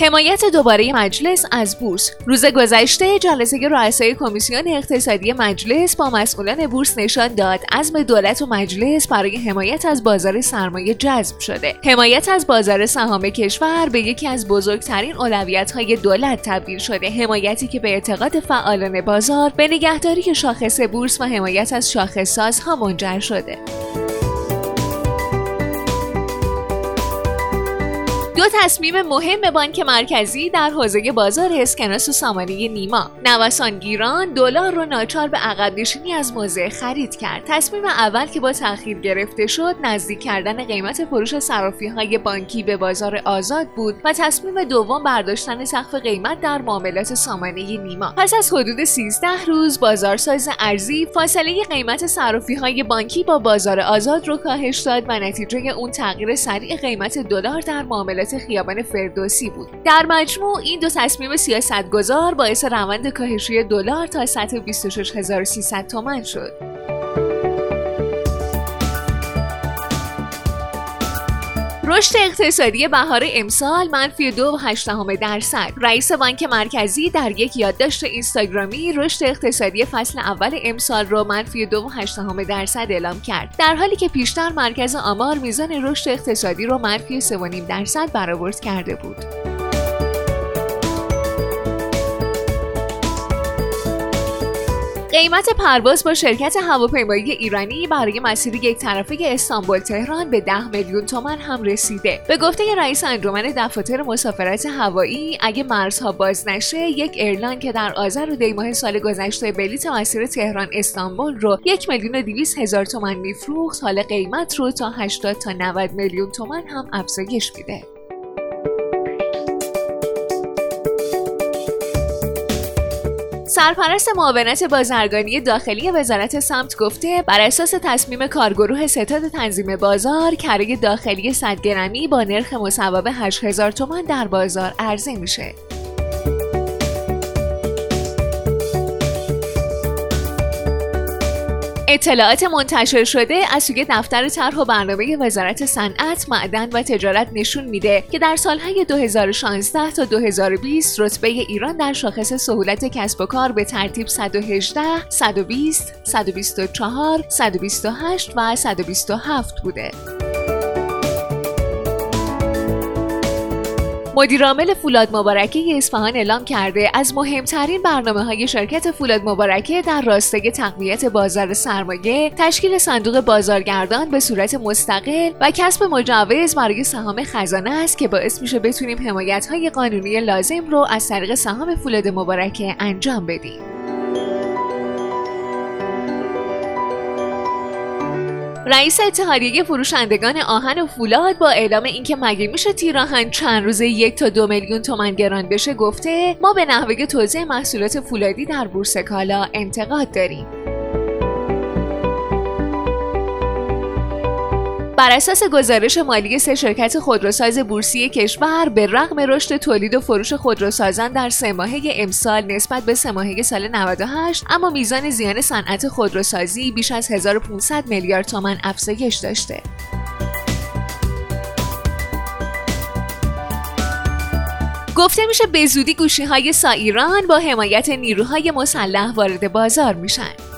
حمایت دوباره مجلس از بورس. روز گذشته جلسه رؤسای کمیسیون اقتصادی مجلس با مسئولان بورس نشان داد عزم دولت و مجلس برای حمایت از بازار سرمایه جذب شده. حمایت از بازار سهام کشور به یکی از بزرگترین های دولت تبدیل شده. حمایتی که به اعتقاد فعالان بازار به نگهداری شاخص بورس و حمایت از شاخص سازها منجر شده. دو تصمیم مهم بانک مرکزی در حوزه بازار اسکناس و سامانه نیما. نوسانگیران دلار رو ناچار به عقب نشینی از موضع خرید کرد. تصمیم اول که با تاخیر گرفته شد نزدیک کردن قیمت فروش صرافی های بانکی به بازار آزاد بود و تصمیم دوم برداشتن سقف قیمت در معاملات سامانه نیما. پس از حدود 13 روز بازارساز ارزی فاصله قیمت صرافی های بانکی با بازار آزاد رو کاهش داد و نتیجه اون تغییر سریع قیمت دلار در معاملات خیابان فردوسی بود. در مجموع این دو تصمیم سیاستگزار باعث روند کاهشی دلار تا سطح 26300 تومان شد. رشد اقتصادی بهار امسال منفی دو و درصد. رئیس بانک مرکزی در یک یادداشت اینستاگرامی رشد اقتصادی فصل اول امسال را منفی دو و هشت دهم درصد اعلام کرد. در حالی که پیشتر مرکز آمار میزان رشد اقتصادی را منفی سه درصد برآورد کرده بود. قیمت پرواز با شرکت هواپیمایی ایرانی برای مسیر یک طرفه استانبول تهران به 10 میلیون تومان هم رسیده. به گفته رئیس انجمن دفاتر مسافرت هوایی اگه مرزها باز نشه یک ایرلاین که در آذر و دی ماه سال گذشته بلیت مسیر تهران استانبول رو یک میلیون و هزار تومان میفروخت حال قیمت رو تا 80 تا 90 میلیون تومان هم افزایش میده. سرپرست معاونت بازرگانی داخلی وزارت سمت گفته بر اساس تصمیم کارگروه ستاد تنظیم بازار کره داخلی 100 گرمی با نرخ مصوب 8000 تومان در بازار عرضه میشه. اطلاعات منتشر شده از سوی دفتر طرح و برنامه وزارت صنعت، معدن و تجارت نشون میده که در سالهای 2016 تا 2020 رتبه ایران در شاخص سهولت کسب و کار به ترتیب 118, 120, 124, 128 و 127 بوده. مدیرعامل فولاد مبارکه اصفهان اعلام کرده از مهمترین برنامه های شرکت فولاد مبارکه در راستای تقویت بازار سرمایه تشکیل صندوق بازارگردان به صورت مستقل و کسب مجوز برای سهام خزانه است که باعث میشه بتونیم حمایت های قانونی لازم رو از طریق سهام فولاد مبارکه انجام بدیم. رئیس اتحادیه فروشندگان آهن و فولاد با اعلام اینکه مگه میشه تیراهن چند روزه یک تا دو میلیون تومن گران بشه گفته ما به نحوه توزیع محصولات فولادی در بورس کالا انتقاد داریم. بر اساس گزارش مالی سه شرکت خودروساز بورسی کشور به رغم رشد تولید و فروش خودروسازان در سه ماهه امسال نسبت به سه ماهه سال 98 اما میزان زیان صنعت خودروسازی بیش از 1500 میلیارد تومان افزایش داشته. گفته میشه به زودی گوشی های سایران با حمایت نیروهای مسلح وارد بازار میشن.